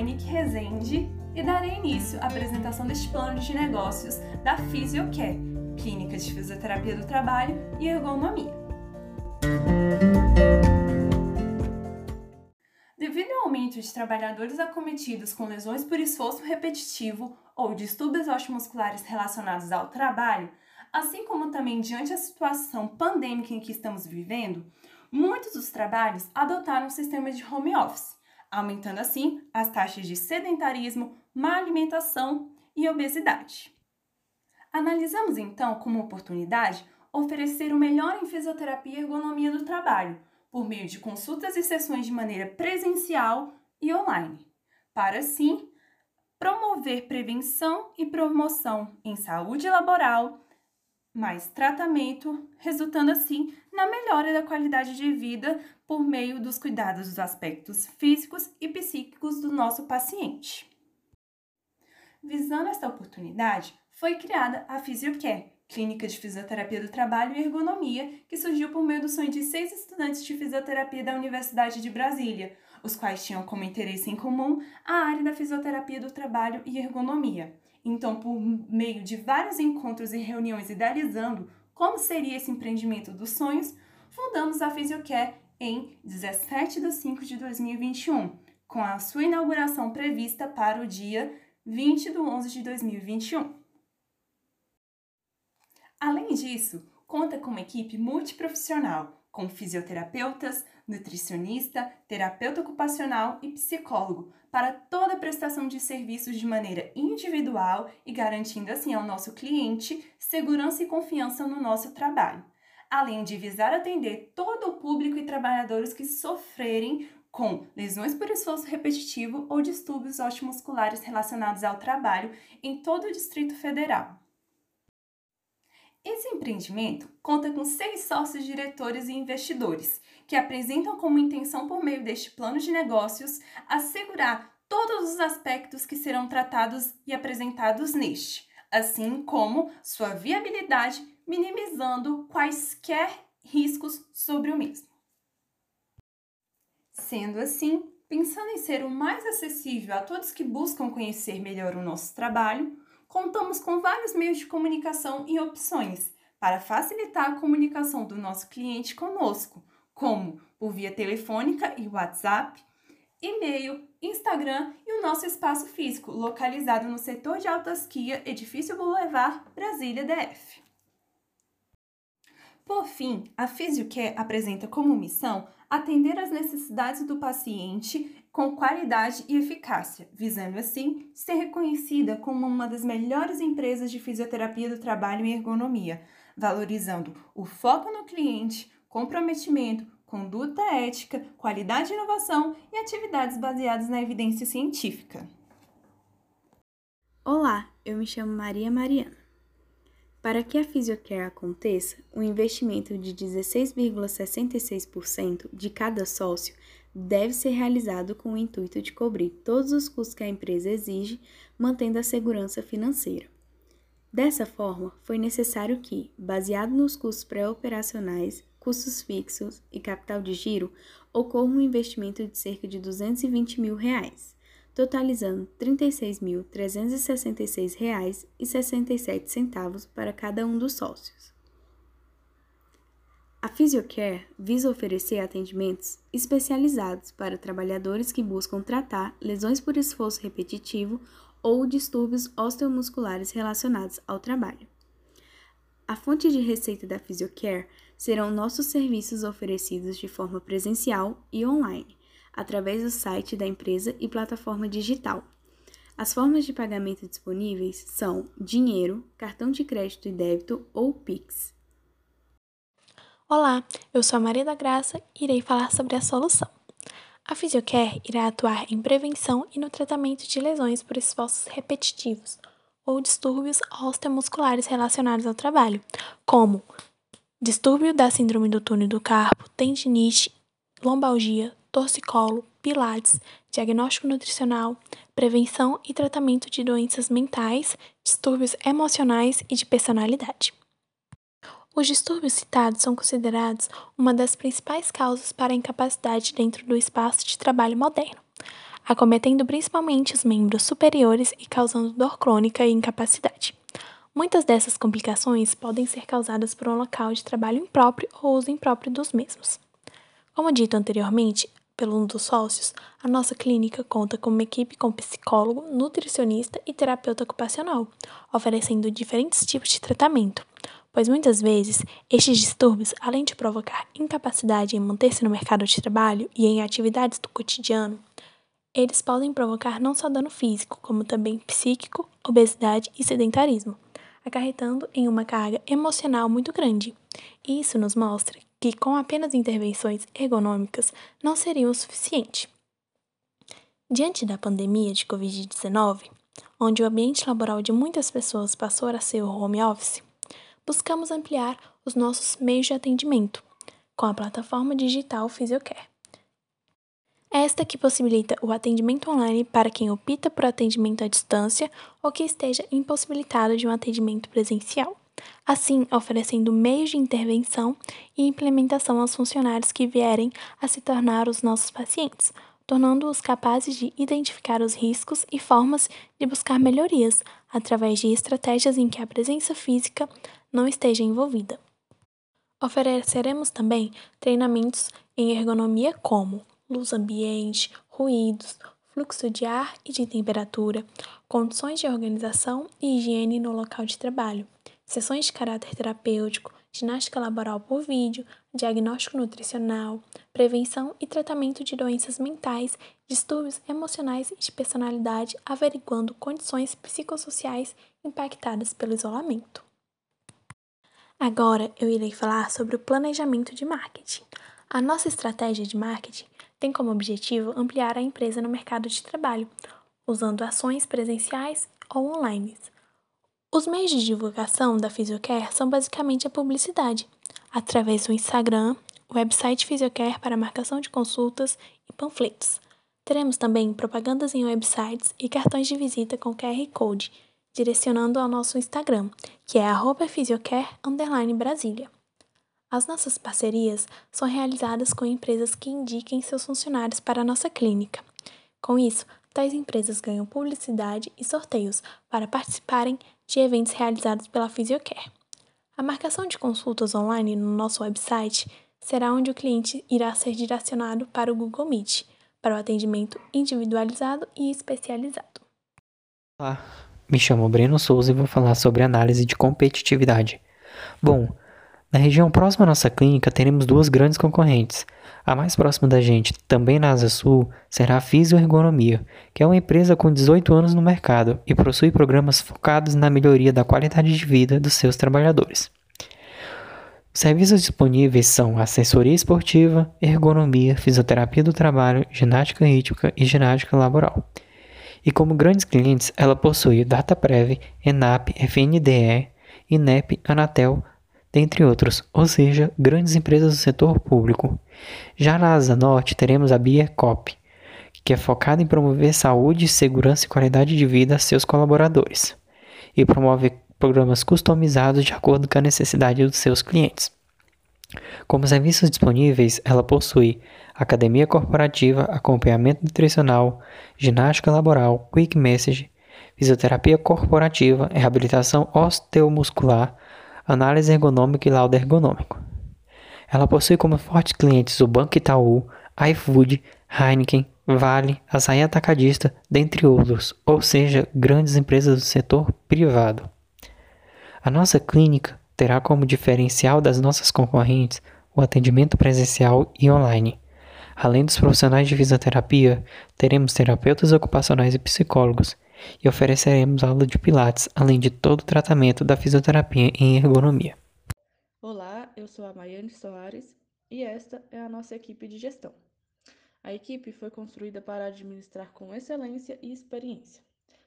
Monique Rezende e darei início à apresentação deste plano de negócios da Fisiocare, Clínica de Fisioterapia do Trabalho e Ergonomia. Devido ao aumento de trabalhadores acometidos com lesões por esforço repetitivo ou distúrbios osteomusculares relacionados ao trabalho, assim como também diante da situação pandêmica em que estamos vivendo, muitos dos trabalhos adotaram o sistema de home office, aumentando assim as taxas de sedentarismo, má alimentação e obesidade. Analisamos então como oportunidade oferecer o melhor em fisioterapia e ergonomia do trabalho, por meio de consultas e sessões de maneira presencial e online, para assim promover prevenção e promoção em saúde laboral, mais tratamento, resultando assim na melhora da qualidade de vida por meio dos cuidados dos aspectos físicos e psíquicos do nosso paciente. Visando esta oportunidade, foi criada a Fisiocare, clínica de fisioterapia do trabalho e ergonomia, que surgiu por meio do sonho de seis estudantes de fisioterapia da Universidade de Brasília, os quais tinham como interesse em comum a área da fisioterapia do trabalho e ergonomia. Então, por meio de vários encontros e reuniões idealizando como seria esse empreendimento dos sonhos, fundamos a Fisiocare em 17 de 5 de 2021, com a sua inauguração prevista para o dia 20 de 11 de 2021. Além disso, conta com uma equipe multiprofissional, com fisioterapeutas, nutricionista, terapeuta ocupacional e psicólogo, para toda a prestação de serviços de maneira individual e garantindo assim ao nosso cliente segurança e confiança no nosso trabalho, além de visar atender todo o público e trabalhadores que sofrerem com lesões por esforço repetitivo ou distúrbios osteomusculares relacionados ao trabalho em todo o Distrito Federal. Esse empreendimento conta com seis sócios diretores e investidores, que apresentam como intenção, por meio deste plano de negócios, assegurar todos os aspectos que serão tratados e apresentados neste, assim como sua viabilidade, minimizando quaisquer riscos sobre o mesmo. Sendo assim, pensando em ser o mais acessível a todos que buscam conhecer melhor o nosso trabalho, contamos com vários meios de comunicação e opções para facilitar a comunicação do nosso cliente conosco, como por via telefônica e WhatsApp, e-mail, Instagram e o nosso espaço físico, localizado no setor de autasquia, edifício Boulevard, Brasília DF. Por fim, a Fisiocare apresenta como missão atender às necessidades do paciente com qualidade e eficácia, visando assim ser reconhecida como uma das melhores empresas de fisioterapia do trabalho e ergonomia, valorizando o foco no cliente, comprometimento, conduta ética, qualidade e inovação e atividades baseadas na evidência científica. Olá, eu me chamo Maria Mariana. Para que a Fisiocare aconteça, o investimento de 16,66% de cada sócio deve ser realizado com o intuito de cobrir todos os custos que a empresa exige, mantendo a segurança financeira. Dessa forma, foi necessário que, baseado nos custos pré-operacionais, custos fixos e capital de giro, ocorra um investimento de cerca de R$ 220 mil. Reais totalizando R$ 36.366,67 para cada um dos sócios. A Physiocare visa oferecer atendimentos especializados para trabalhadores que buscam tratar lesões por esforço repetitivo ou distúrbios osteomusculares relacionados ao trabalho. A fonte de receita da Physiocare serão nossos serviços oferecidos de forma presencial e online, através do site da empresa e plataforma digital. As formas de pagamento disponíveis são dinheiro, cartão de crédito e débito ou Pix. Olá, eu sou a Maria da Graça e irei falar sobre a solução. A Fisiocare irá atuar em prevenção e no tratamento de lesões por esforços repetitivos ou distúrbios osteomusculares relacionados ao trabalho, como distúrbio da síndrome do túnel do carpo, tendinite, lombalgia, torcicolo, pilates, diagnóstico nutricional, prevenção e tratamento de doenças mentais, distúrbios emocionais e de personalidade. Os distúrbios citados são considerados uma das principais causas para a incapacidade dentro do espaço de trabalho moderno. acometendo principalmente os membros superiores e causando dor crônica e incapacidade. Muitas dessas complicações podem ser causadas por um local de trabalho impróprio ou uso impróprio dos mesmos. Como dito anteriormente, pelo um dos sócios, a nossa clínica conta com uma equipe com psicólogo, nutricionista e terapeuta ocupacional, oferecendo diferentes tipos de tratamento, pois muitas vezes estes distúrbios, além de provocar incapacidade em manter-se no mercado de trabalho e em atividades do cotidiano, eles podem provocar não só dano físico, como também psíquico, obesidade e sedentarismo, acarretando em uma carga emocional muito grande. Isso nos mostra que com apenas intervenções ergonômicas não seria o suficiente. Diante da pandemia de Covid-19, onde o ambiente laboral de muitas pessoas passou a ser o home office, buscamos ampliar os nossos meios de atendimento com a plataforma digital Physiocare. Esta que possibilita o atendimento online para quem opta por atendimento à distância ou que esteja impossibilitado de um atendimento presencial assim oferecendo meios de intervenção e implementação aos funcionários que vierem a se tornar os nossos pacientes, tornando-os capazes de identificar os riscos e formas de buscar melhorias através de estratégias em que a presença física não esteja envolvida. Ofereceremos também treinamentos em ergonomia como luz ambiente, ruídos, fluxo de ar e de temperatura, condições de organização e higiene no local de trabalho, sessões de caráter terapêutico, ginástica laboral por vídeo, diagnóstico nutricional, prevenção e tratamento de doenças mentais, distúrbios emocionais e de personalidade, averiguando condições psicossociais impactadas pelo isolamento. Agora eu irei falar sobre o planejamento de marketing. A nossa estratégia de marketing tem como objetivo ampliar a empresa no mercado de trabalho, usando ações presenciais ou online os meios de divulgação da Physiocare são basicamente a publicidade, através do Instagram, website Physiocare para marcação de consultas e panfletos. Teremos também propagandas em websites e cartões de visita com QR Code, direcionando ao nosso Instagram, que é @physiocare_brasília. As nossas parcerias são realizadas com empresas que indiquem seus funcionários para a nossa clínica. Com isso, tais empresas ganham publicidade e sorteios para participarem de eventos realizados pela Physiocare. A marcação de consultas online no nosso website será onde o cliente irá ser direcionado para o Google Meet, para o atendimento individualizado e especializado. Me chamo Breno Souza e vou falar sobre análise de competitividade. Bom, na região próxima à nossa clínica, teremos duas grandes concorrentes. A mais próxima da gente, também na Asa Sul, será a Fisioergonomia, que é uma empresa com 18 anos no mercado e possui programas focados na melhoria da qualidade de vida dos seus trabalhadores. Os serviços disponíveis são assessoria esportiva, ergonomia, fisioterapia do trabalho, ginástica rítmica e ginástica laboral. E como grandes clientes, ela possui DataPrev, ENAP, FNDE, INEP, Anatel, dentre outros, ou seja, grandes empresas do setor público. Já na Asa Norte teremos a Biecop, que é focada em promover saúde, segurança e qualidade de vida a seus colaboradores e promove programas customizados de acordo com a necessidade dos seus clientes. Como serviços disponíveis, ela possui academia corporativa, acompanhamento nutricional, ginástica laboral, quick message, fisioterapia corporativa, reabilitação osteomuscular, análise ergonômica e laudo ergonômico. Ela possui como fortes clientes o Banco Itaú, iFood, Heineken, Vale, Açaí Atacadista, dentre outros, ou seja, grandes empresas do setor privado. A nossa clínica terá como diferencial das nossas concorrentes o atendimento presencial e online. Além dos profissionais de fisioterapia, teremos terapeutas ocupacionais e psicólogos, e ofereceremos aula de pilates, além de todo o tratamento da fisioterapia em ergonomia. Olá, eu sou a Maiane Soares e esta é a nossa equipe de gestão. A equipe foi construída para administrar com excelência e experiência.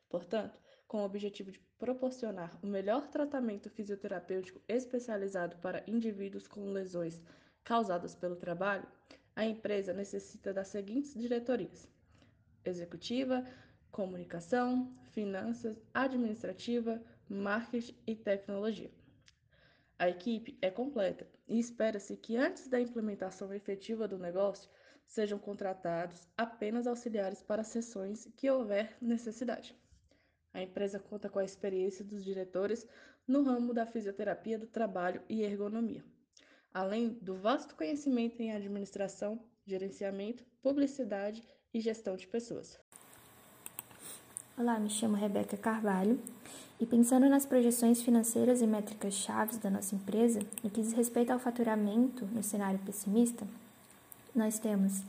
Portanto, com o objetivo de proporcionar o melhor tratamento fisioterapêutico especializado para indivíduos com lesões causadas pelo trabalho, a empresa necessita das seguintes diretorias: executiva, comunicação, finanças, administrativa, marketing e tecnologia. A equipe é completa e espera-se que antes da implementação efetiva do negócio sejam contratados apenas auxiliares para sessões que houver necessidade. A empresa conta com a experiência dos diretores no ramo da fisioterapia do trabalho e ergonomia, além do vasto conhecimento em administração, gerenciamento, publicidade e gestão de pessoas. Olá, me chamo Rebeca Carvalho e pensando nas projeções financeiras e métricas chaves da nossa empresa, no que diz respeito ao faturamento no cenário pessimista, nós temos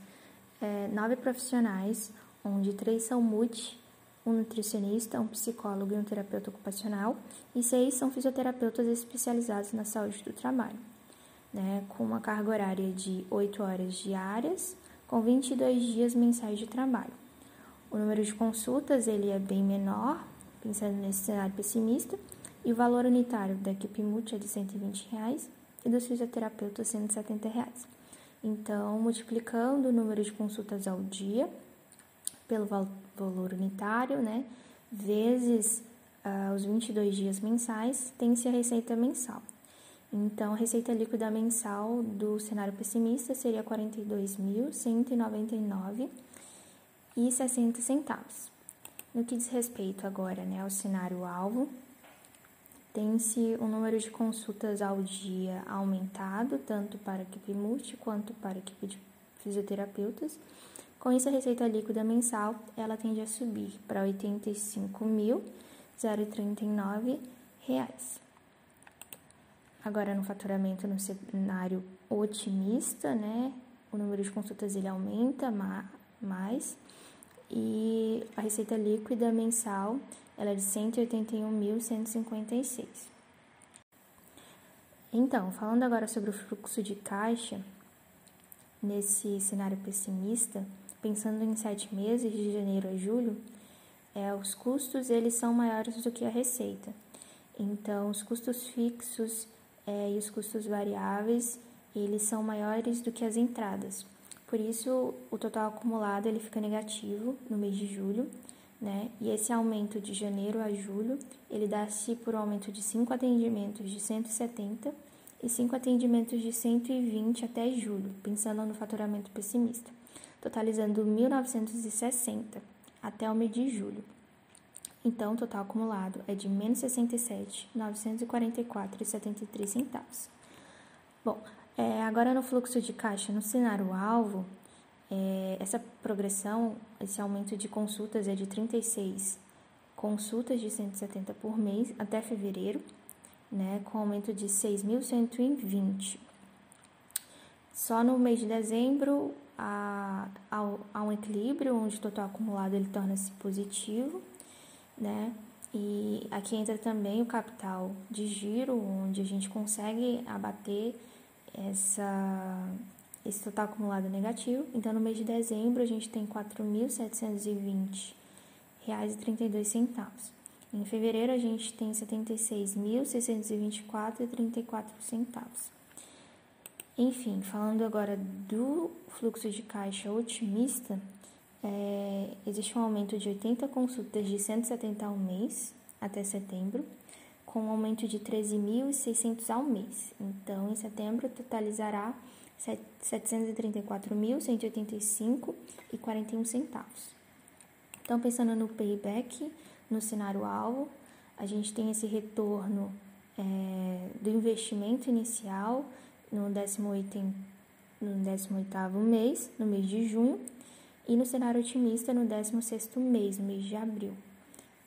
é, nove profissionais, onde três são multi, um nutricionista, um psicólogo e um terapeuta ocupacional, e seis são fisioterapeutas especializados na saúde do trabalho, né, com uma carga horária de 8 horas diárias, com 22 dias mensais de trabalho. O número de consultas ele é bem menor, pensando nesse cenário pessimista, e o valor unitário da equipe multi é de 120 reais, e dos fisioterapeutas 170 reais. Então, multiplicando o número de consultas ao dia pelo valor unitário, né, vezes uh, os 22 dias mensais, tem-se a receita mensal. Então, a receita líquida mensal do cenário pessimista seria R$ 42.199,60 centavos. No que diz respeito agora né, ao cenário alvo, tem-se o número de consultas ao dia aumentado, tanto para a equipe multi quanto para a equipe de fisioterapeutas. Com isso, a receita líquida mensal ela tende a subir para R$ 85.039. Agora, no faturamento no cenário otimista, né, o número de consultas ele aumenta mais e a receita líquida mensal ela é de 181.156. Então, falando agora sobre o fluxo de caixa, nesse cenário pessimista, pensando em sete meses, de janeiro a julho, é, os custos eles são maiores do que a receita. Então, os custos fixos é, e os custos variáveis eles são maiores do que as entradas. Por isso, o total acumulado ele fica negativo no mês de julho né? E esse aumento de janeiro a julho, ele dá-se por um aumento de 5 atendimentos de 170 e 5 atendimentos de 120 até julho, pensando no faturamento pessimista, totalizando 1.960 até o mês de julho. Então, o total acumulado é de menos 67.944,73 centavos. Bom, é, agora no fluxo de caixa no cenário alvo, é, essa progressão, esse aumento de consultas é de 36 consultas de 170 por mês até fevereiro, né, com aumento de 6.120. Só no mês de dezembro há, há, há um equilíbrio, onde o total acumulado ele torna-se positivo, né? E aqui entra também o capital de giro, onde a gente consegue abater essa esse total acumulado negativo. Então, no mês de dezembro, a gente tem R$ 4.720,32. Em fevereiro, a gente tem R$ 76.624,34 centavos. Enfim, falando agora do fluxo de caixa otimista, é, existe um aumento de 80 consultas de 170 ao mês até setembro, com um aumento de 13.600 ao mês. Então, em setembro, totalizará 734.185,41 centavos. Então, pensando no payback, no cenário alvo, a gente tem esse retorno é, do investimento inicial no 18 no 18º mês, no mês de junho, e no cenário otimista no 16º mês, no mês de abril,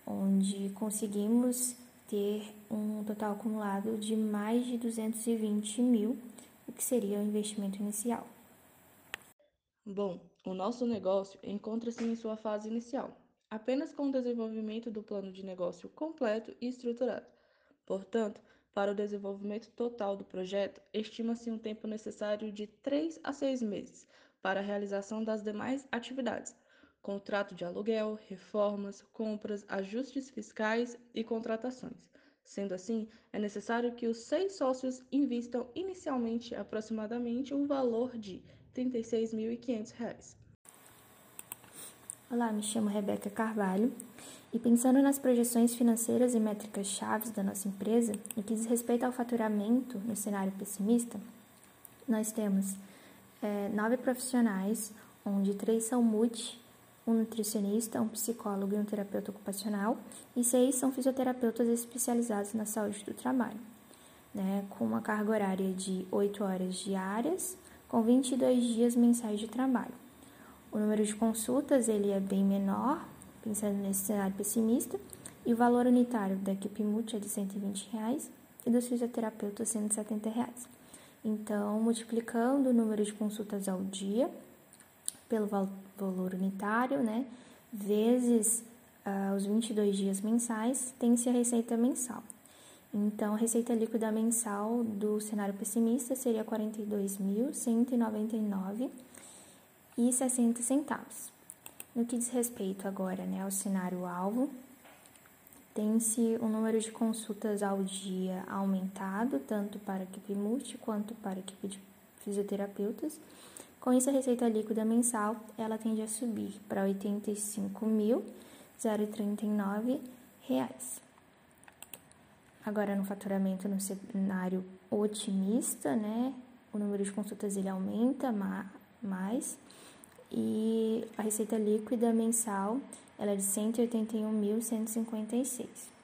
onde conseguimos ter um total acumulado de mais de 220 mil o que seria o investimento inicial? Bom, o nosso negócio encontra-se em sua fase inicial, apenas com o desenvolvimento do plano de negócio completo e estruturado. Portanto, para o desenvolvimento total do projeto, estima-se um tempo necessário de 3 a 6 meses para a realização das demais atividades, contrato de aluguel, reformas, compras, ajustes fiscais e contratações. Sendo assim, é necessário que os seis sócios invistam inicialmente aproximadamente um valor de R$ 36.500. Olá, me chamo Rebeca Carvalho e pensando nas projeções financeiras e métricas chaves da nossa empresa, no que diz respeito ao faturamento no cenário pessimista, nós temos é, nove profissionais, onde três são multi, um nutricionista, um psicólogo e um terapeuta ocupacional, e seis são fisioterapeutas especializados na saúde do trabalho, né, com uma carga horária de 8 horas diárias, com 22 dias mensais de trabalho. O número de consultas ele é bem menor, pensando nesse cenário pessimista, e o valor unitário da equipe multi é de 120 reais, e dos fisioterapeutas 170 reais. Então, multiplicando o número de consultas ao dia pelo valor unitário, né, vezes uh, os 22 dias mensais, tem-se a receita mensal. Então, a receita líquida mensal do cenário pessimista seria R$ 42.199,60 centavos. No que diz respeito agora né, ao cenário alvo, tem-se o número de consultas ao dia aumentado, tanto para a equipe multi quanto para a equipe de fisioterapeutas. Com isso, a receita líquida mensal ela tende a subir para R$ 85.039. Agora, no faturamento no cenário otimista, né, o número de consultas ele aumenta mais e a receita líquida mensal ela é de 181.156.